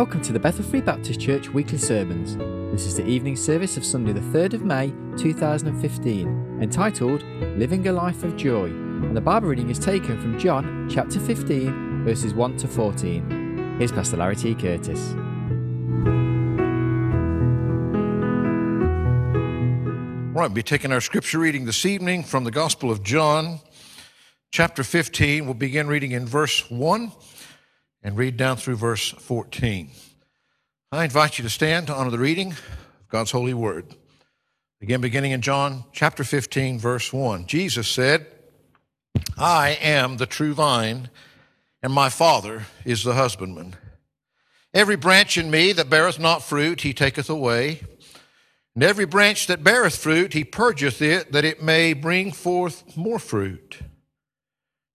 Welcome to the Bethel Free Baptist Church weekly sermons. This is the evening service of Sunday, the 3rd of May 2015, entitled Living a Life of Joy. And the Bible reading is taken from John chapter 15, verses 1 to 14. Here's Pastor Larry T. Curtis. All right, we'll be taking our scripture reading this evening from the Gospel of John, chapter 15. We'll begin reading in verse 1 and read down through verse 14. I invite you to stand to honor the reading of God's holy word. Again, beginning in John chapter 15, verse 1. Jesus said, I am the true vine, and my Father is the husbandman. Every branch in me that beareth not fruit, he taketh away. And every branch that beareth fruit, he purgeth it, that it may bring forth more fruit.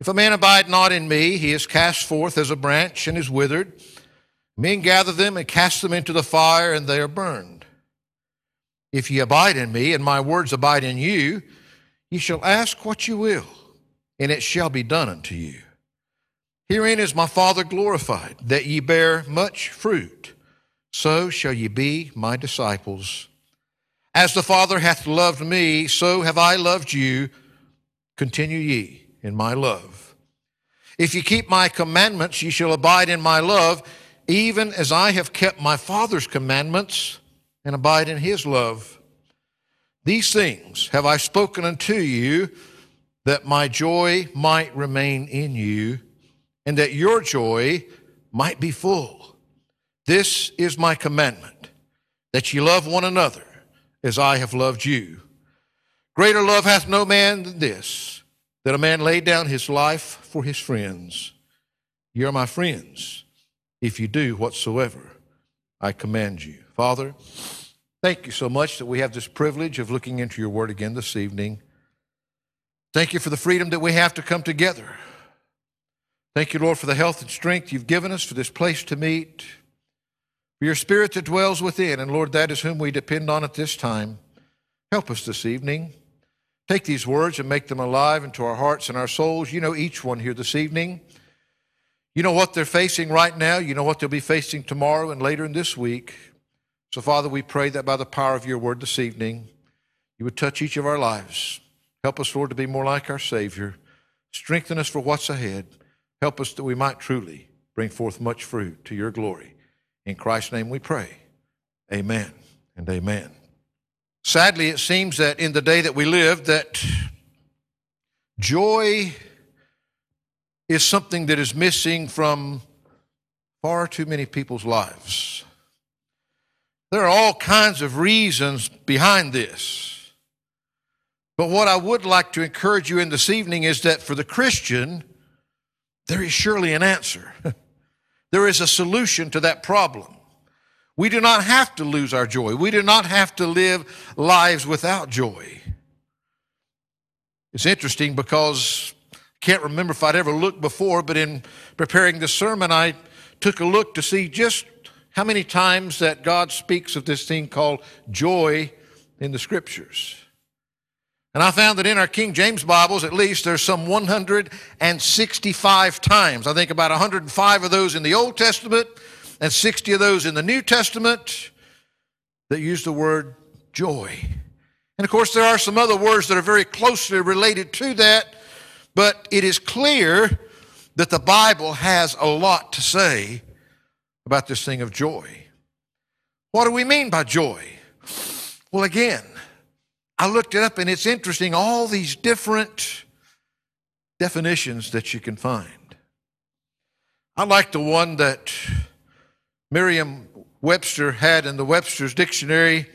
If a man abide not in me, he is cast forth as a branch and is withered. Men gather them and cast them into the fire, and they are burned. If ye abide in me, and my words abide in you, ye shall ask what you will, and it shall be done unto you. Herein is my Father glorified, that ye bear much fruit. So shall ye be my disciples. As the Father hath loved me, so have I loved you. Continue ye in my love. If you keep my commandments, ye shall abide in my love, even as I have kept my Father's commandments and abide in his love. These things have I spoken unto you, that my joy might remain in you, and that your joy might be full. This is my commandment, that ye love one another as I have loved you. Greater love hath no man than this that a man lay down his life for his friends. You are my friends if you do whatsoever I command you. Father, thank you so much that we have this privilege of looking into your word again this evening. Thank you for the freedom that we have to come together. Thank you, Lord, for the health and strength you've given us for this place to meet, for your spirit that dwells within. And Lord, that is whom we depend on at this time. Help us this evening. Take these words and make them alive into our hearts and our souls. You know each one here this evening. You know what they're facing right now. You know what they'll be facing tomorrow and later in this week. So, Father, we pray that by the power of your word this evening, you would touch each of our lives. Help us, Lord, to be more like our Savior. Strengthen us for what's ahead. Help us that we might truly bring forth much fruit to your glory. In Christ's name we pray. Amen and amen. Sadly, it seems that in the day that we live, that joy is something that is missing from far too many people's lives. There are all kinds of reasons behind this. But what I would like to encourage you in this evening is that for the Christian, there is surely an answer. there is a solution to that problem. We do not have to lose our joy. We do not have to live lives without joy. It's interesting because I can't remember if I'd ever looked before, but in preparing this sermon, I took a look to see just how many times that God speaks of this thing called joy in the scriptures. And I found that in our King James Bibles, at least, there's some 165 times. I think about 105 of those in the Old Testament and 60 of those in the New Testament that use the word joy. And of course, there are some other words that are very closely related to that, but it is clear that the Bible has a lot to say about this thing of joy. What do we mean by joy? Well, again, I looked it up and it's interesting all these different definitions that you can find. I like the one that Merriam Webster had in the Webster's Dictionary.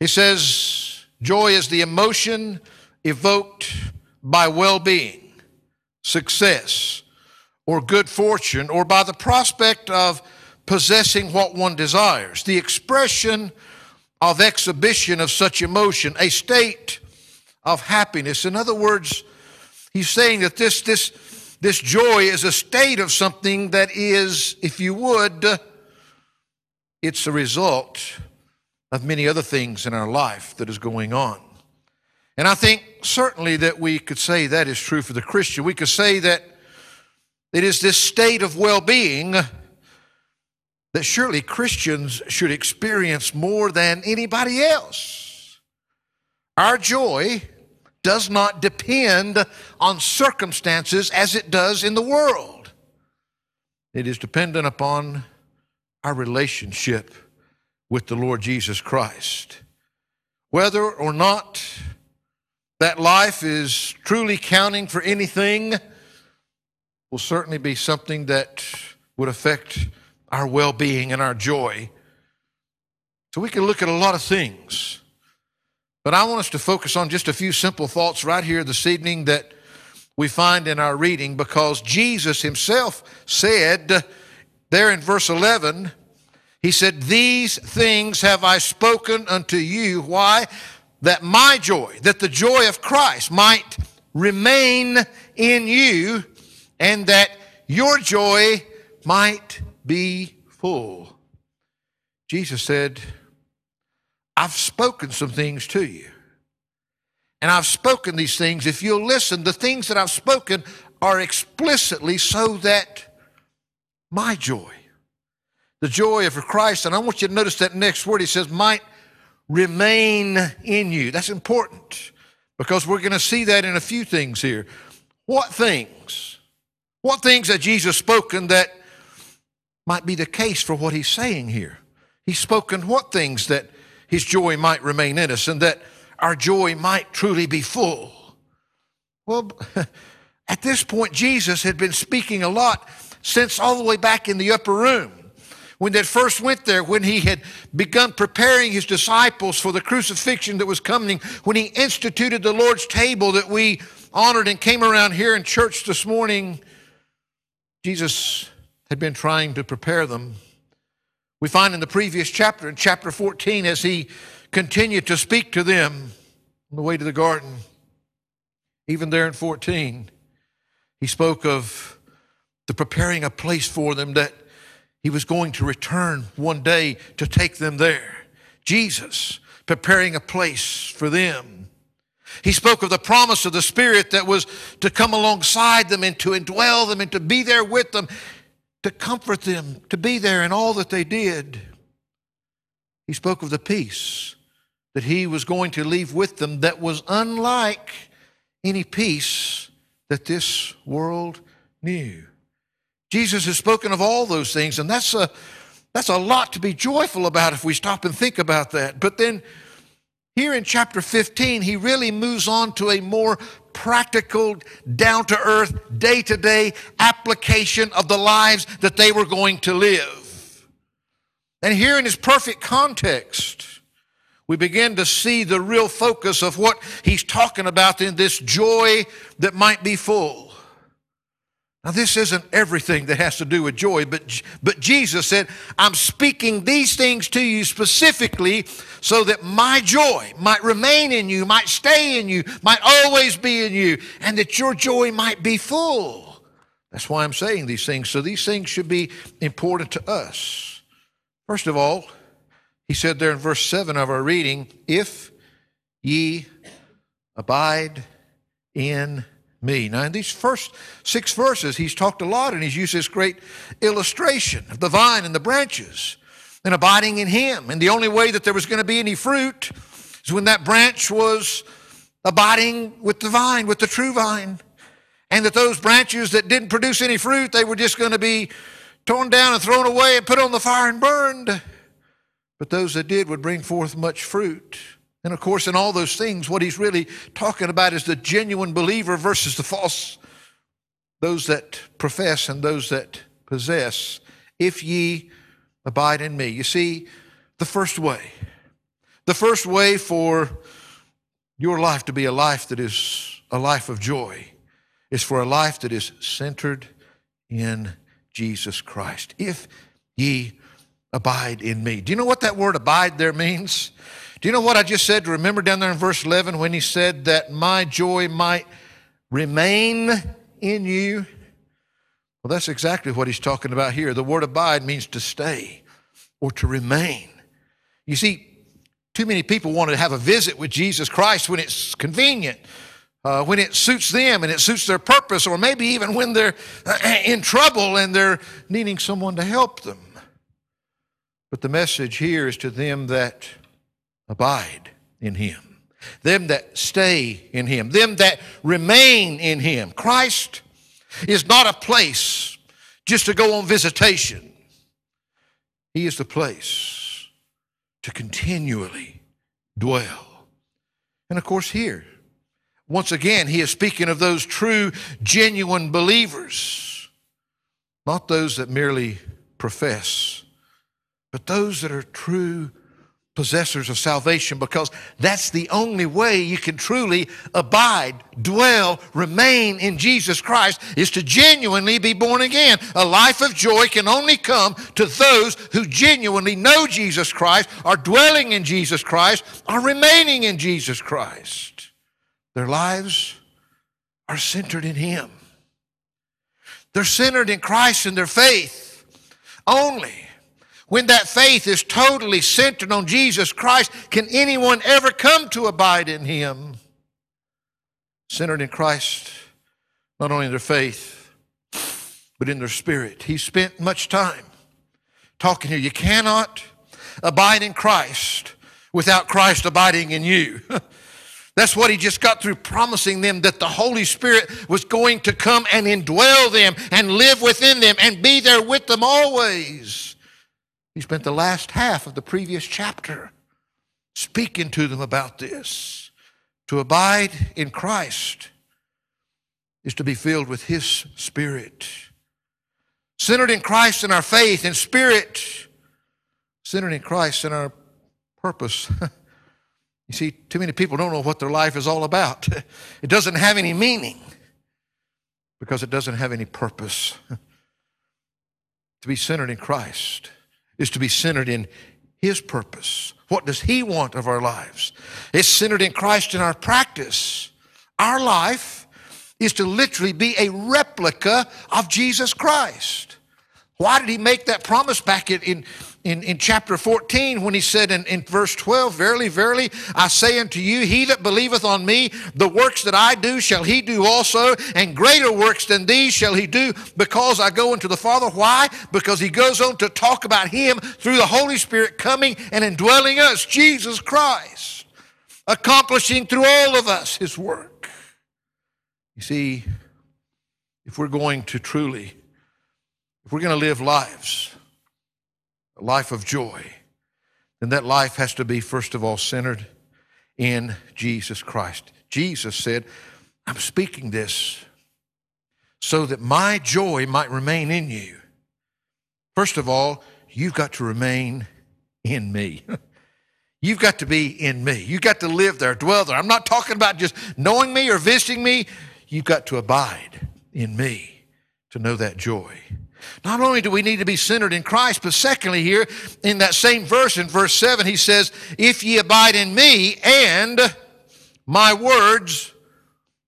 He says, Joy is the emotion evoked by well being, success, or good fortune, or by the prospect of possessing what one desires. The expression of exhibition of such emotion, a state of happiness. In other words, he's saying that this, this, this joy is a state of something that is, if you would, it's a result of many other things in our life that is going on. And I think certainly that we could say that is true for the Christian. We could say that it is this state of well being that surely Christians should experience more than anybody else. Our joy does not depend on circumstances as it does in the world, it is dependent upon our relationship with the Lord Jesus Christ. Whether or not that life is truly counting for anything will certainly be something that would affect our well being and our joy. So we can look at a lot of things. But I want us to focus on just a few simple thoughts right here this evening that we find in our reading because Jesus himself said there in verse 11, he said, These things have I spoken unto you. Why? That my joy, that the joy of Christ might remain in you, and that your joy might be full. Jesus said, I've spoken some things to you. And I've spoken these things. If you'll listen, the things that I've spoken are explicitly so that my joy the joy of Christ. And I want you to notice that next word. He says, might remain in you. That's important because we're going to see that in a few things here. What things? What things that Jesus spoken that might be the case for what he's saying here? He's spoken what things that his joy might remain in us and that our joy might truly be full. Well, at this point, Jesus had been speaking a lot since all the way back in the upper room when they first went there, when he had begun preparing his disciples for the crucifixion that was coming, when he instituted the Lord's table that we honored and came around here in church this morning, Jesus had been trying to prepare them. We find in the previous chapter, in chapter 14, as he continued to speak to them on the way to the garden, even there in 14, he spoke of the preparing a place for them that he was going to return one day to take them there. Jesus preparing a place for them. He spoke of the promise of the Spirit that was to come alongside them and to indwell them and to be there with them, to comfort them, to be there in all that they did. He spoke of the peace that he was going to leave with them that was unlike any peace that this world knew. Jesus has spoken of all those things, and that's a, that's a lot to be joyful about if we stop and think about that. But then here in chapter 15, he really moves on to a more practical, down to earth, day to day application of the lives that they were going to live. And here in his perfect context, we begin to see the real focus of what he's talking about in this joy that might be full. Now, this isn't everything that has to do with joy, but, but Jesus said, I'm speaking these things to you specifically so that my joy might remain in you, might stay in you, might always be in you, and that your joy might be full. That's why I'm saying these things. So these things should be important to us. First of all, he said there in verse 7 of our reading, if ye abide in me. Now, in these first six verses, he's talked a lot and he's used this great illustration of the vine and the branches and abiding in him. And the only way that there was going to be any fruit is when that branch was abiding with the vine, with the true vine. And that those branches that didn't produce any fruit, they were just going to be torn down and thrown away and put on the fire and burned. But those that did would bring forth much fruit. And of course, in all those things, what he's really talking about is the genuine believer versus the false, those that profess and those that possess. If ye abide in me. You see, the first way, the first way for your life to be a life that is a life of joy is for a life that is centered in Jesus Christ. If ye abide in me. Do you know what that word abide there means? Do you know what I just said? Remember down there in verse 11 when he said that my joy might remain in you? Well, that's exactly what he's talking about here. The word abide means to stay or to remain. You see, too many people want to have a visit with Jesus Christ when it's convenient, uh, when it suits them and it suits their purpose, or maybe even when they're in trouble and they're needing someone to help them. But the message here is to them that abide in Him, them that stay in Him, them that remain in Him. Christ is not a place just to go on visitation, He is the place to continually dwell. And of course, here, once again, He is speaking of those true, genuine believers, not those that merely profess but those that are true possessors of salvation because that's the only way you can truly abide, dwell, remain in Jesus Christ is to genuinely be born again. A life of joy can only come to those who genuinely know Jesus Christ, are dwelling in Jesus Christ, are remaining in Jesus Christ. Their lives are centered in Him. They're centered in Christ and their faith only. When that faith is totally centered on Jesus Christ, can anyone ever come to abide in Him? Centered in Christ, not only in their faith, but in their spirit. He spent much time talking here. You cannot abide in Christ without Christ abiding in you. That's what he just got through promising them that the Holy Spirit was going to come and indwell them and live within them and be there with them always. He spent the last half of the previous chapter speaking to them about this. To abide in Christ is to be filled with His Spirit. Centered in Christ in our faith and spirit, centered in Christ in our purpose. you see, too many people don't know what their life is all about. It doesn't have any meaning because it doesn't have any purpose. to be centered in Christ is to be centered in His purpose. What does He want of our lives? It's centered in Christ in our practice. Our life is to literally be a replica of Jesus Christ. Why did He make that promise back in, in in, in chapter 14 when he said in, in verse 12, Verily, verily, I say unto you, he that believeth on me, the works that I do shall he do also, and greater works than these shall he do, because I go unto the Father. Why? Because he goes on to talk about him through the Holy Spirit coming and indwelling us, Jesus Christ, accomplishing through all of us his work. You see, if we're going to truly, if we're going to live lives, a life of joy, then that life has to be, first of all, centered in Jesus Christ. Jesus said, I'm speaking this so that my joy might remain in you. First of all, you've got to remain in me. You've got to be in me. You've got to live there, dwell there. I'm not talking about just knowing me or visiting me. You've got to abide in me to know that joy. Not only do we need to be centered in Christ, but secondly, here in that same verse, in verse 7, he says, If ye abide in me and my words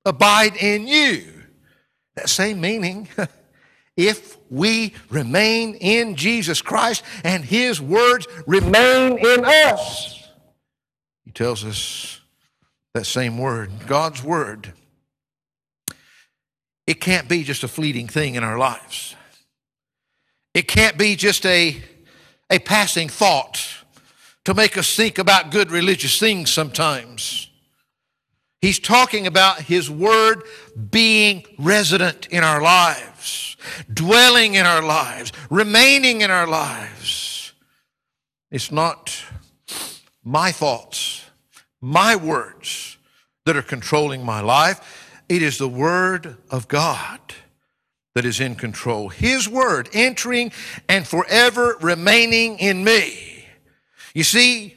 abide in you. That same meaning. if we remain in Jesus Christ and his words remain in us. He tells us that same word, God's word. It can't be just a fleeting thing in our lives. It can't be just a, a passing thought to make us think about good religious things sometimes. He's talking about His Word being resident in our lives, dwelling in our lives, remaining in our lives. It's not my thoughts, my words that are controlling my life. It is the Word of God that is in control. His word entering and forever remaining in me. You see,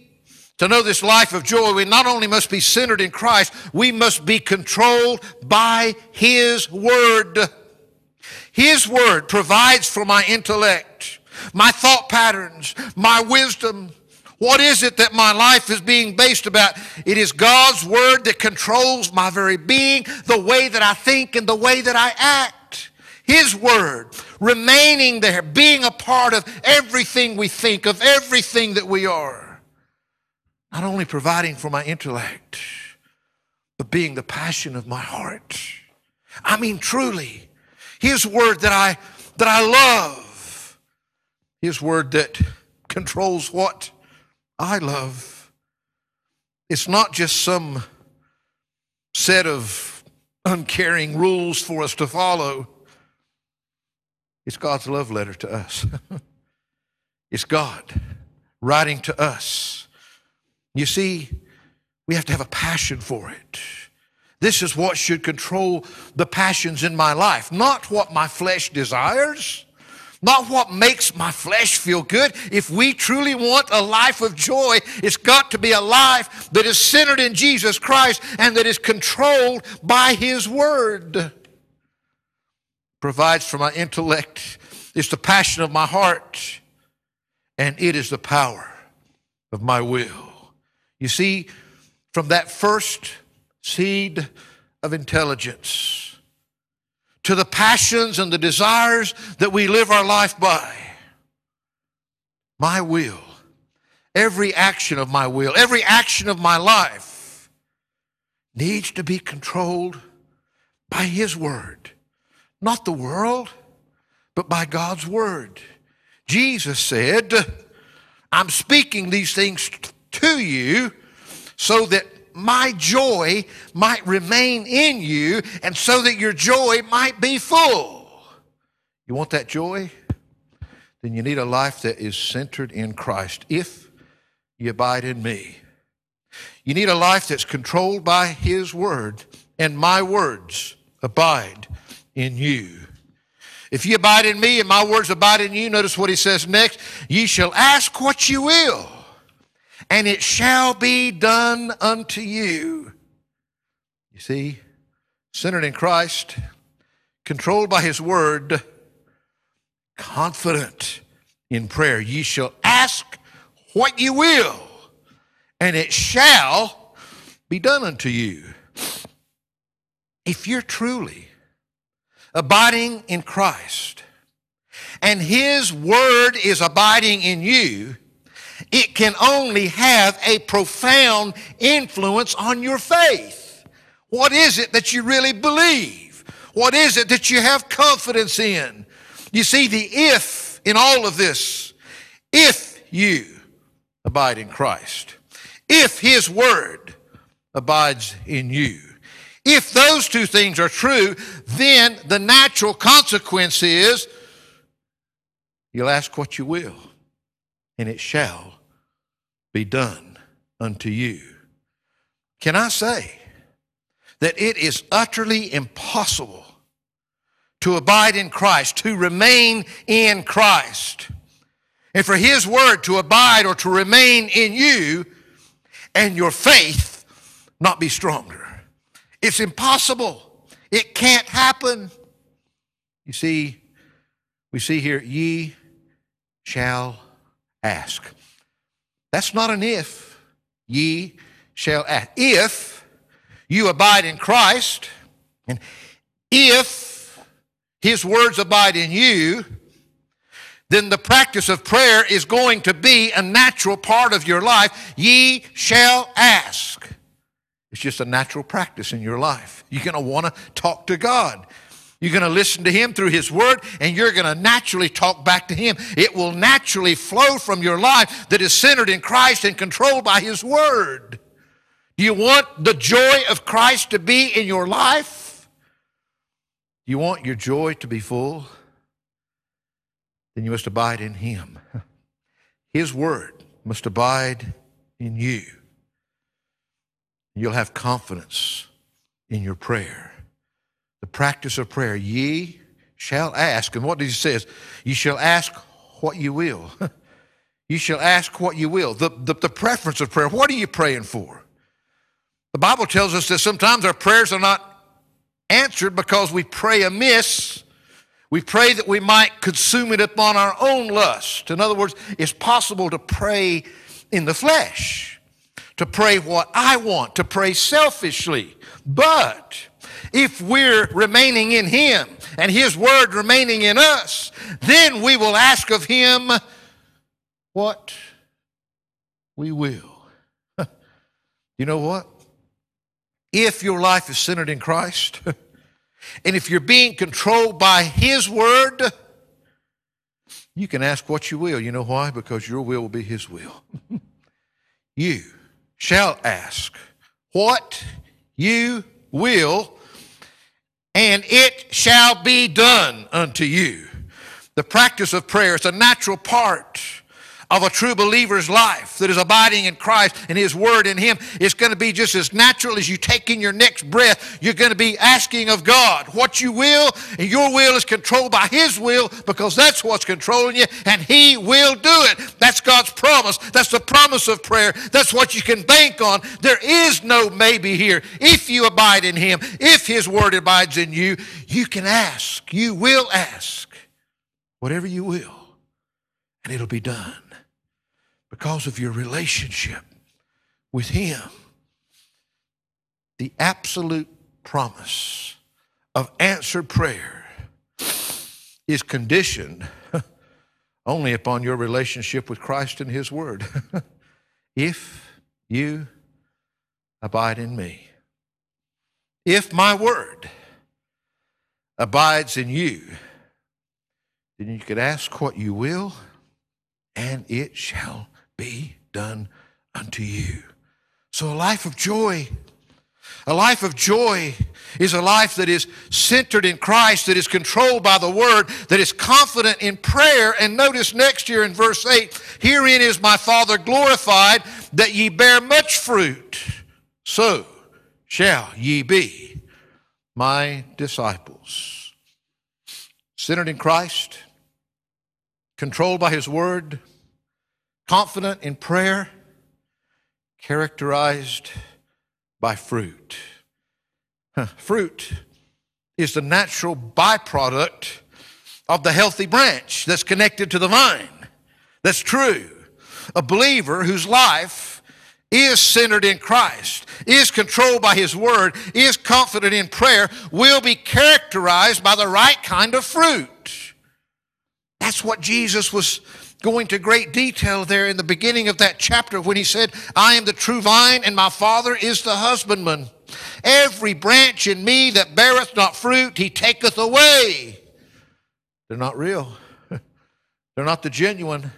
to know this life of joy, we not only must be centered in Christ, we must be controlled by His word. His word provides for my intellect. my thought patterns, my wisdom. What is it that my life is being based about? It is God's Word that controls my very being, the way that I think and the way that I act. His Word remaining there, being a part of everything we think, of everything that we are. Not only providing for my intellect, but being the passion of my heart. I mean, truly, His Word that I, that I love, His Word that controls what I love. It's not just some set of uncaring rules for us to follow. It's God's love letter to us. it's God writing to us. You see, we have to have a passion for it. This is what should control the passions in my life, not what my flesh desires not what makes my flesh feel good. If we truly want a life of joy, it's got to be a life that is centered in Jesus Christ and that is controlled by His Word. Provides for my intellect, it's the passion of my heart, and it is the power of my will. You see, from that first seed of intelligence, to the passions and the desires that we live our life by. My will, every action of my will, every action of my life needs to be controlled by His Word. Not the world, but by God's Word. Jesus said, I'm speaking these things to you so that my joy might remain in you and so that your joy might be full. You want that joy? Then you need a life that is centered in Christ if you abide in me. You need a life that's controlled by His Word, and my words abide in you. If you abide in me and my words abide in you, notice what He says next. Ye shall ask what you will and it shall be done unto you. You see, centered in Christ, controlled by his word, confident in prayer. Ye shall ask what you will, and it shall be done unto you. If you're truly abiding in Christ, and his word is abiding in you, it can only have a profound influence on your faith. What is it that you really believe? What is it that you have confidence in? You see, the if in all of this, if you abide in Christ, if His Word abides in you, if those two things are true, then the natural consequence is you'll ask what you will, and it shall be done unto you. Can I say that it is utterly impossible to abide in Christ, to remain in Christ, and for His Word to abide or to remain in you and your faith not be stronger? It's impossible. It can't happen. You see, we see here, ye shall ask. That's not an if. Ye shall ask. If you abide in Christ, and if his words abide in you, then the practice of prayer is going to be a natural part of your life. Ye shall ask. It's just a natural practice in your life. You're going to want to talk to God. You're going to listen to Him through His Word, and you're going to naturally talk back to Him. It will naturally flow from your life that is centered in Christ and controlled by His Word. Do you want the joy of Christ to be in your life? Do you want your joy to be full? Then you must abide in Him. His Word must abide in you. You'll have confidence in your prayer the practice of prayer. Ye shall ask. And what does he says? You shall ask what you will. you shall ask what you will. The, the, the preference of prayer. What are you praying for? The Bible tells us that sometimes our prayers are not answered because we pray amiss. We pray that we might consume it upon our own lust. In other words, it's possible to pray in the flesh, to pray what I want, to pray selfishly. But if we're remaining in Him and His Word remaining in us, then we will ask of Him what we will. you know what? If your life is centered in Christ, and if you're being controlled by His Word, you can ask what you will. You know why? Because your will will be His will. you shall ask what you will, and it shall be done unto you. The practice of prayer is a natural part of a true believer's life that is abiding in Christ and His Word in Him is going to be just as natural as you taking your next breath. You're going to be asking of God what you will, and your will is controlled by His will because that's what's controlling you, and He will do it. That's God's promise. That's the promise of prayer. That's what you can bank on. There is no maybe here. If you abide in Him, if His Word abides in you, you can ask. You will ask whatever you will, and it'll be done because of your relationship with Him. The absolute promise of answered prayer is conditioned only upon your relationship with Christ and His Word. if you abide in me, if my Word abides in you, then you could ask what you will, and it shall be done unto you. So, a life of joy, a life of joy is a life that is centered in Christ, that is controlled by the Word, that is confident in prayer. And notice next year in verse 8 Herein is my Father glorified, that ye bear much fruit. So shall ye be my disciples. Centered in Christ, controlled by His Word, confident in prayer, characterized by fruit. Fruit is the natural byproduct of the healthy branch that's connected to the vine. That's true. A believer whose life is centered in Christ, is controlled by His Word, is confident in prayer, will be characterized by the right kind of fruit. That's what Jesus was going to great detail there in the beginning of that chapter when he said, I am the true vine and my Father is the husbandman. Every branch in me that beareth not fruit, he taketh away. They're not real. They're not the genuine.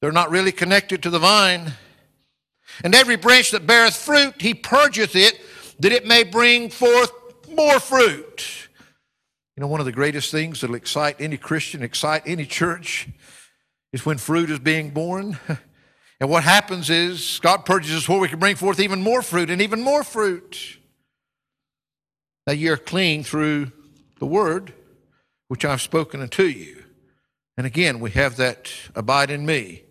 They're not really connected to the vine. And every branch that beareth fruit, he purgeth it, that it may bring forth more fruit. You know, one of the greatest things that'll excite any Christian, excite any church, is when fruit is being born. And what happens is God purges us where we can bring forth even more fruit and even more fruit. Now you're clean through the word which I've spoken unto you. And again, we have that abide in me,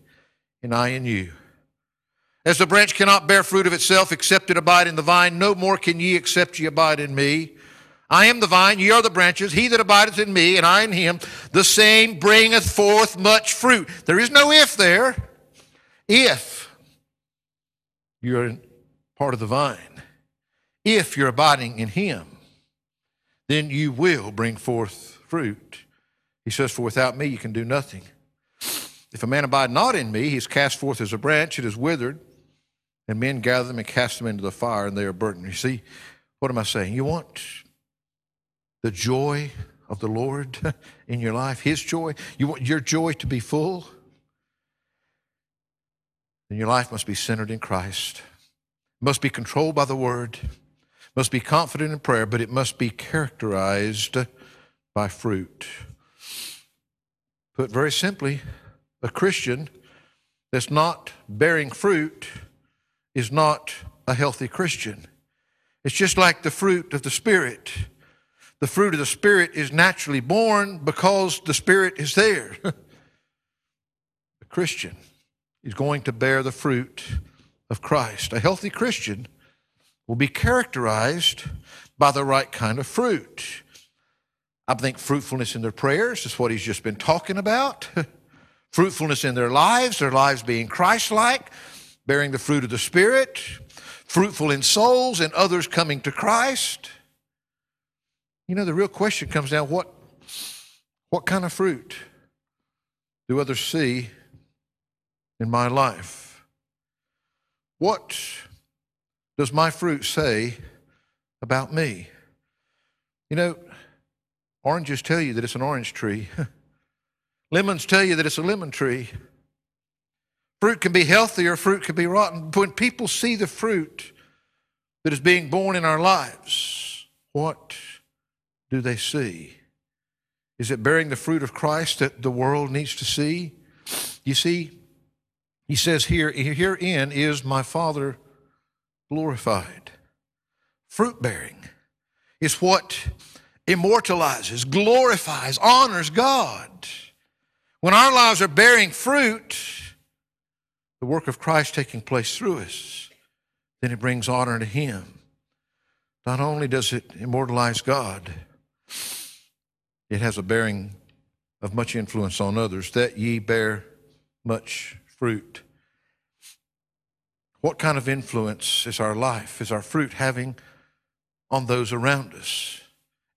and I in you. As the branch cannot bear fruit of itself except it abide in the vine, no more can ye except ye abide in me. I am the vine, ye are the branches. He that abideth in me, and I in him, the same bringeth forth much fruit. There is no if there. If you're part of the vine, if you're abiding in him, then you will bring forth fruit. He says, For without me you can do nothing. If a man abide not in me, he is cast forth as a branch, it is withered, and men gather them and cast them into the fire, and they are burnt. You see, what am I saying? You want the joy of the Lord in your life, His joy, you want your joy to be full, then your life must be centered in Christ, must be controlled by the Word, must be confident in prayer, but it must be characterized by fruit. Put very simply, a Christian that's not bearing fruit is not a healthy Christian. It's just like the fruit of the Spirit the fruit of the Spirit is naturally born because the Spirit is there. the Christian is going to bear the fruit of Christ. A healthy Christian will be characterized by the right kind of fruit. I think fruitfulness in their prayers is what he's just been talking about. fruitfulness in their lives, their lives being Christ like, bearing the fruit of the Spirit, fruitful in souls, and others coming to Christ. You know, the real question comes down what, what kind of fruit do others see in my life? What does my fruit say about me? You know, oranges tell you that it's an orange tree. Lemons tell you that it's a lemon tree. Fruit can be healthy or fruit can be rotten. When people see the fruit that is being born in our lives, what do they see? Is it bearing the fruit of Christ that the world needs to see? You see, he says here, herein is my Father glorified. Fruit bearing is what immortalizes, glorifies, honors God. When our lives are bearing fruit, the work of Christ taking place through us, then it brings honor to Him. Not only does it immortalize God, it has a bearing of much influence on others, that ye bear much fruit. What kind of influence is our life, is our fruit having on those around us?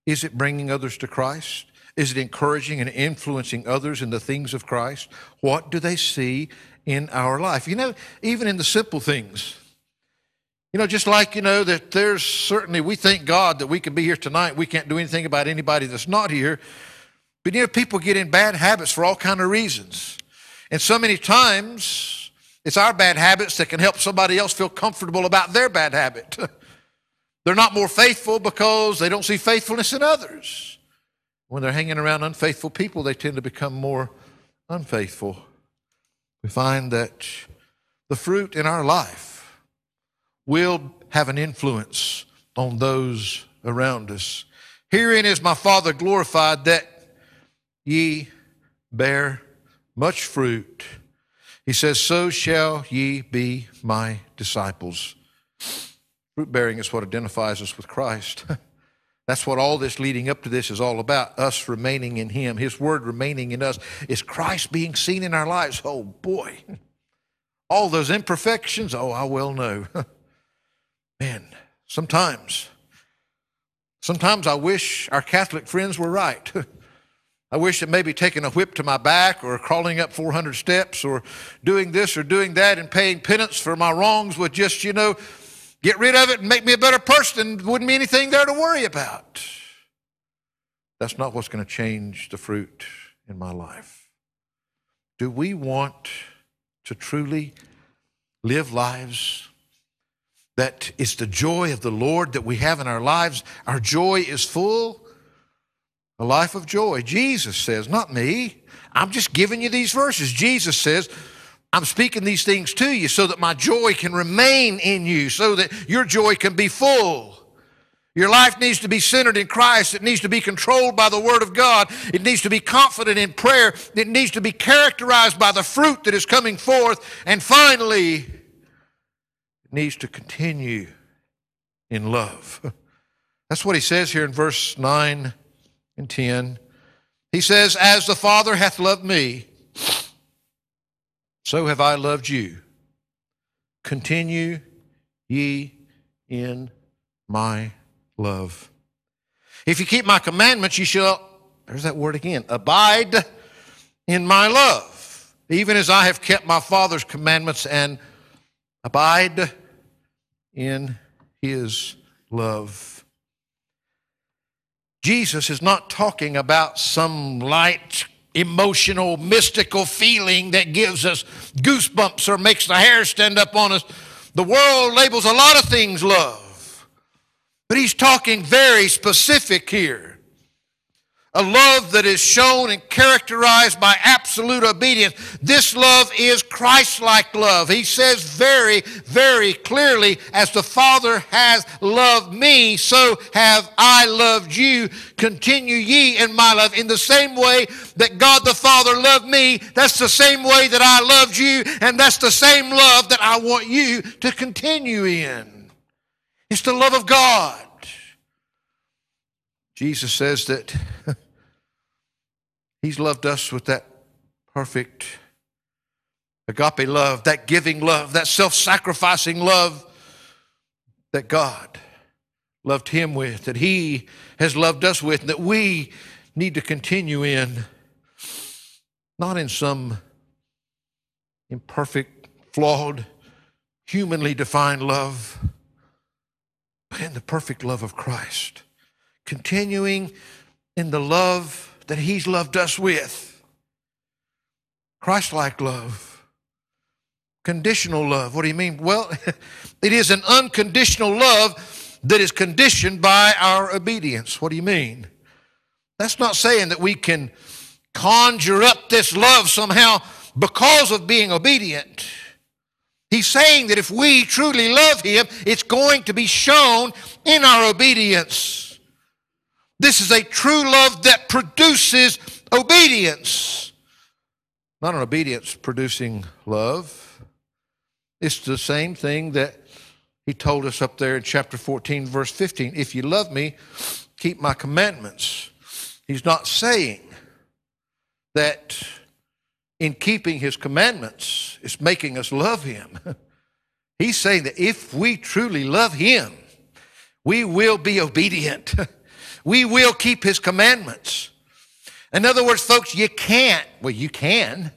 Is it bringing others to Christ? Is it encouraging and influencing others in the things of Christ? What do they see in our life? You know, even in the simple things. You know, just like, you know, that there's certainly, we thank God that we can be here tonight. We can't do anything about anybody that's not here. But, you know, people get in bad habits for all kind of reasons. And so many times, it's our bad habits that can help somebody else feel comfortable about their bad habit. They're not more faithful because they don't see faithfulness in others. When they're hanging around unfaithful people, they tend to become more unfaithful. We find that the fruit in our life will have an influence on those around us. Herein is my Father glorified that ye bear much fruit. He says, So shall ye be my disciples. Fruit bearing is what identifies us with Christ. That's what all this leading up to this is all about us remaining in Him. His Word remaining in us is Christ being seen in our lives. Oh boy. All those imperfections, oh, I well know. Man, sometimes, sometimes I wish our Catholic friends were right. I wish that maybe taking a whip to my back or crawling up 400 steps or doing this or doing that and paying penance for my wrongs would just, you know, get rid of it and make me a better person. Wouldn't be anything there to worry about. That's not what's going to change the fruit in my life. Do we want to truly live lives that is the joy of the Lord that we have in our lives? Our joy is full a life of joy. Jesus says, not me. I'm just giving you these verses. Jesus says, I'm speaking these things to you so that my joy can remain in you, so that your joy can be full. Your life needs to be centered in Christ. It needs to be controlled by the Word of God. It needs to be confident in prayer. It needs to be characterized by the fruit that is coming forth. And finally, needs to continue in love. That's what he says here in verse 9 and 10. He says, As the Father hath loved me, so have I loved you. Continue ye in my love. If you keep my commandments, you shall, there's that word again, abide in my love, even as I have kept my Father's commandments and abide in his love. Jesus is not talking about some light, emotional, mystical feeling that gives us goosebumps or makes the hair stand up on us. The world labels a lot of things love, but he's talking very specific here a love that is shown and characterized by absolute obedience. This love is Christ like love. He says very, very clearly, as the Father has loved me, so have I loved you. Continue ye in my love. In the same way that God the Father loved me, that's the same way that I loved you, and that's the same love that I want you to continue in. It's the love of God. Jesus says that He's loved us with that perfect agape love, that giving love, that self sacrificing love that God loved Him with, that He has loved us with, and that we need to continue in, not in some imperfect, flawed, humanly defined love, but in the perfect love of Christ. Continuing in the love that He's loved us with. Christ like love. Conditional love. What do you mean? Well, it is an unconditional love that is conditioned by our obedience. What do you mean? That's not saying that we can conjure up this love somehow because of being obedient. He's saying that if we truly love Him, it's going to be shown in our obedience. This is a true love that produces obedience. Not an obedience producing love. It's the same thing that He told us up there in chapter 14, verse 15. If you love me, keep my commandments. He's not saying that in keeping his commandments is making us love him. He's saying that if we truly love him, we will be obedient. we will keep his commandments. In other words, folks, you can't, well, you can,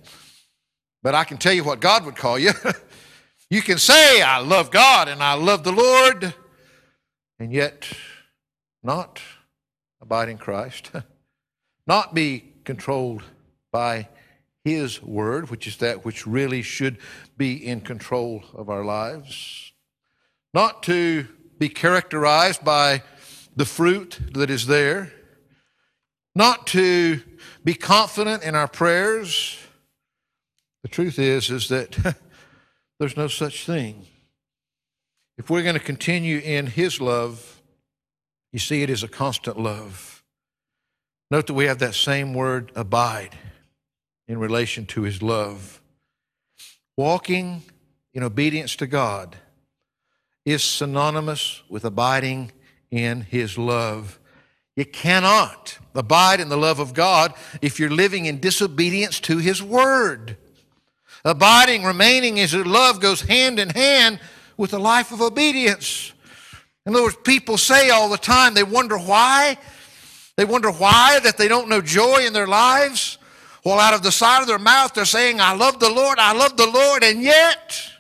but I can tell you what God would call you. you can say, I love God and I love the Lord, and yet not abide in Christ, not be controlled by his Word, which is that which really should be in control of our lives. Not to be characterized by the fruit that is there. Not to be confident in our prayers. The truth is, is that there's no such thing. If we're going to continue in His love, you see, it is a constant love. Note that we have that same word, abide in relation to his love. Walking in obedience to God is synonymous with abiding in his love. You cannot abide in the love of God if you're living in disobedience to his word. Abiding, remaining as his love goes hand in hand with a life of obedience. In other words, people say all the time, they wonder why. They wonder why that they don't know joy in their lives. Well, out of the side of their mouth, they're saying, I love the Lord, I love the Lord, and yet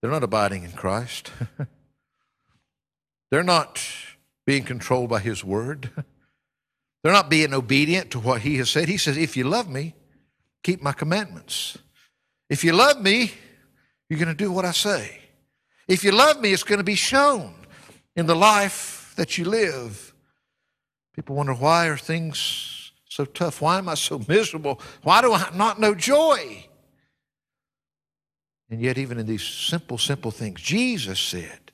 they're not abiding in Christ. they're not being controlled by His word. They're not being obedient to what He has said. He says, If you love me, keep my commandments. If you love me, you're going to do what I say. If you love me, it's going to be shown in the life that you live. People wonder why are things so tough? Why am I so miserable? Why do I not know joy? And yet, even in these simple, simple things, Jesus said,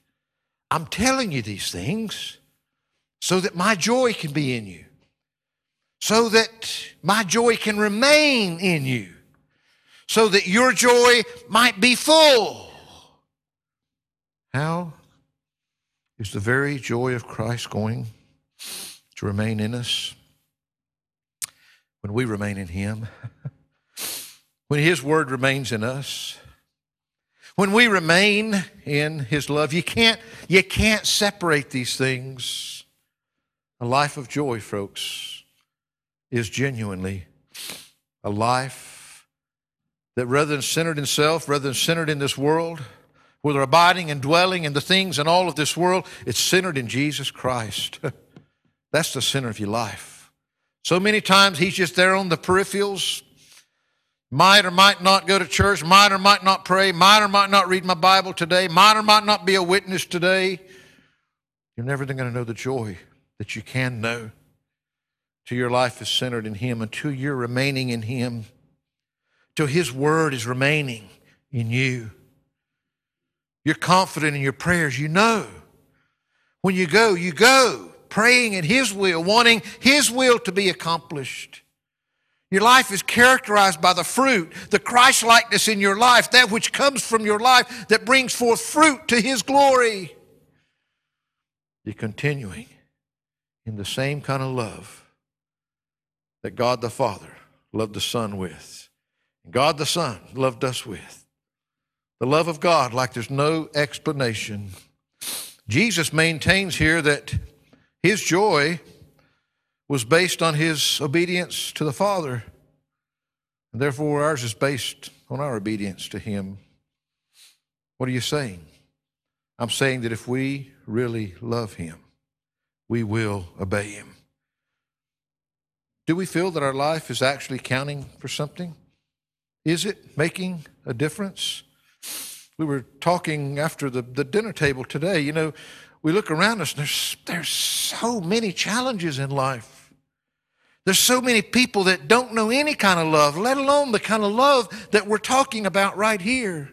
I'm telling you these things so that my joy can be in you, so that my joy can remain in you, so that your joy might be full. How is the very joy of Christ going to remain in us? when we remain in Him, when His Word remains in us, when we remain in His love, you can't, you can't separate these things. A life of joy, folks, is genuinely a life that rather than centered in self, rather than centered in this world, whether abiding and dwelling in the things and all of this world, it's centered in Jesus Christ. That's the center of your life. So many times he's just there on the peripherals. Might or might not go to church, might or might not pray, might or might not read my Bible today, might or might not be a witness today. You're never going to know the joy that you can know till your life is centered in Him, until you're remaining in Him, till His Word is remaining in you. You're confident in your prayers. You know. When you go, you go praying in His will, wanting His will to be accomplished. Your life is characterized by the fruit, the Christ likeness in your life, that which comes from your life that brings forth fruit to His glory. You're continuing in the same kind of love that God the Father loved the Son with. And God the Son loved us with. The love of God, like there's no explanation. Jesus maintains here that his joy was based on his obedience to the Father, and therefore ours is based on our obedience to him. What are you saying? I'm saying that if we really love him, we will obey him. Do we feel that our life is actually counting for something? Is it making a difference? We were talking after the, the dinner table today. You know, we look around us and there's, there's so many challenges in life. There's so many people that don't know any kind of love, let alone the kind of love that we're talking about right here.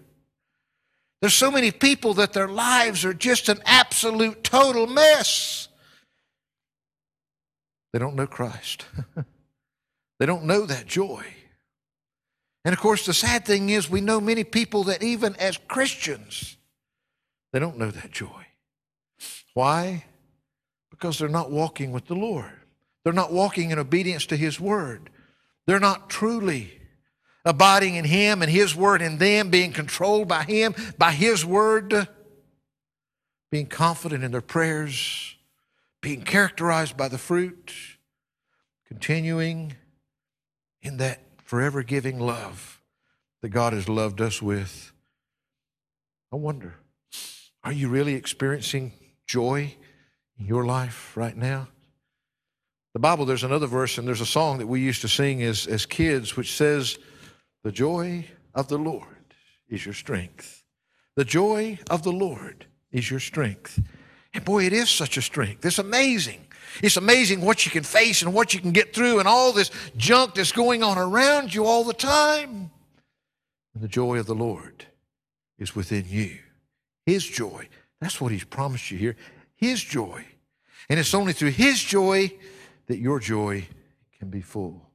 There's so many people that their lives are just an absolute total mess. They don't know Christ. they don't know that joy. And of course, the sad thing is, we know many people that even as Christians, they don't know that joy. Why? Because they're not walking with the Lord. They're not walking in obedience to His Word. They're not truly abiding in Him and His Word in them, being controlled by Him, by His Word, being confident in their prayers, being characterized by the fruit, continuing in that forever giving love that God has loved us with. I wonder, are you really experiencing joy in your life right now? The Bible, there's another verse, and there's a song that we used to sing as, as kids, which says, The joy of the Lord is your strength. The joy of the Lord is your strength. And boy, it is such a strength. It's amazing it's amazing what you can face and what you can get through and all this junk that's going on around you all the time. And the joy of the Lord is within you. His joy. That's what He's promised you here. His joy. And it's only through His joy that your joy can be full.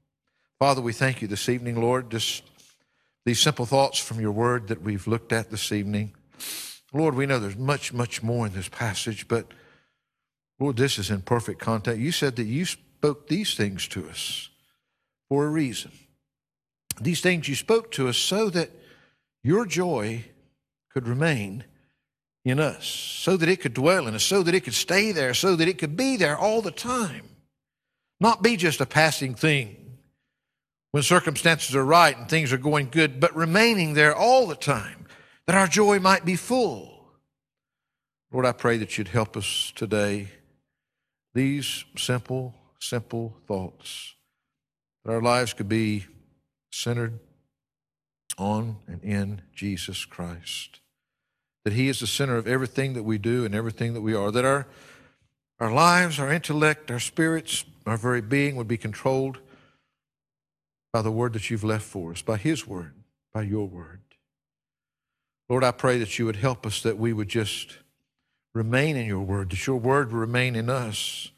Father, we thank you this evening, Lord, just these simple thoughts from your word that we've looked at this evening. Lord, we know there's much, much more in this passage, but Lord, this is in perfect context. You said that you spoke these things to us for a reason. These things you spoke to us so that your joy could remain in us, so that it could dwell in us, so that it could stay there, so that it could be there all the time. Not be just a passing thing when circumstances are right and things are going good, but remaining there all the time, that our joy might be full. Lord, I pray that you'd help us today these simple, simple thoughts that our lives could be centered on and in Jesus Christ. That He is the center of everything that we do and everything that we are. That our, our lives, our intellect, our spirits, our very being would be controlled by the word that you've left for us, by His word, by your word. Lord, I pray that you would help us that we would just remain in your word, that your word would remain in us,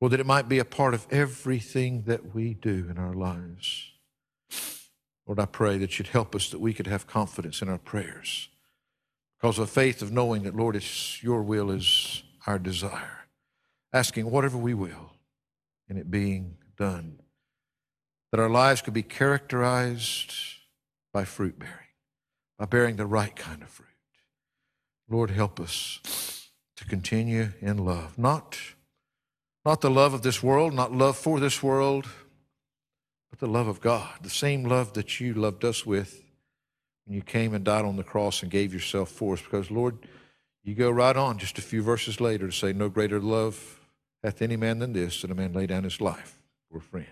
or that it might be a part of everything that we do in our lives. Lord, I pray that you'd help us that we could have confidence in our prayers because of faith of knowing that, Lord, it's your will is our desire, asking whatever we will and it being done. That our lives could be characterized by fruit bearing, by bearing the right kind of fruit. Lord, help us to continue in love. Not, not the love of this world, not love for this world, but the love of God, the same love that you loved us with when you came and died on the cross and gave yourself for us. Because, Lord, you go right on just a few verses later to say, No greater love hath any man than this, that a man lay down his life for a friend.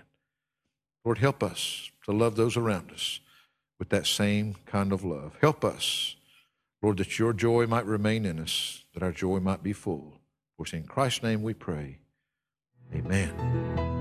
Lord, help us to love those around us with that same kind of love. Help us Lord, that your joy might remain in us, that our joy might be full. For in Christ's name we pray. Amen.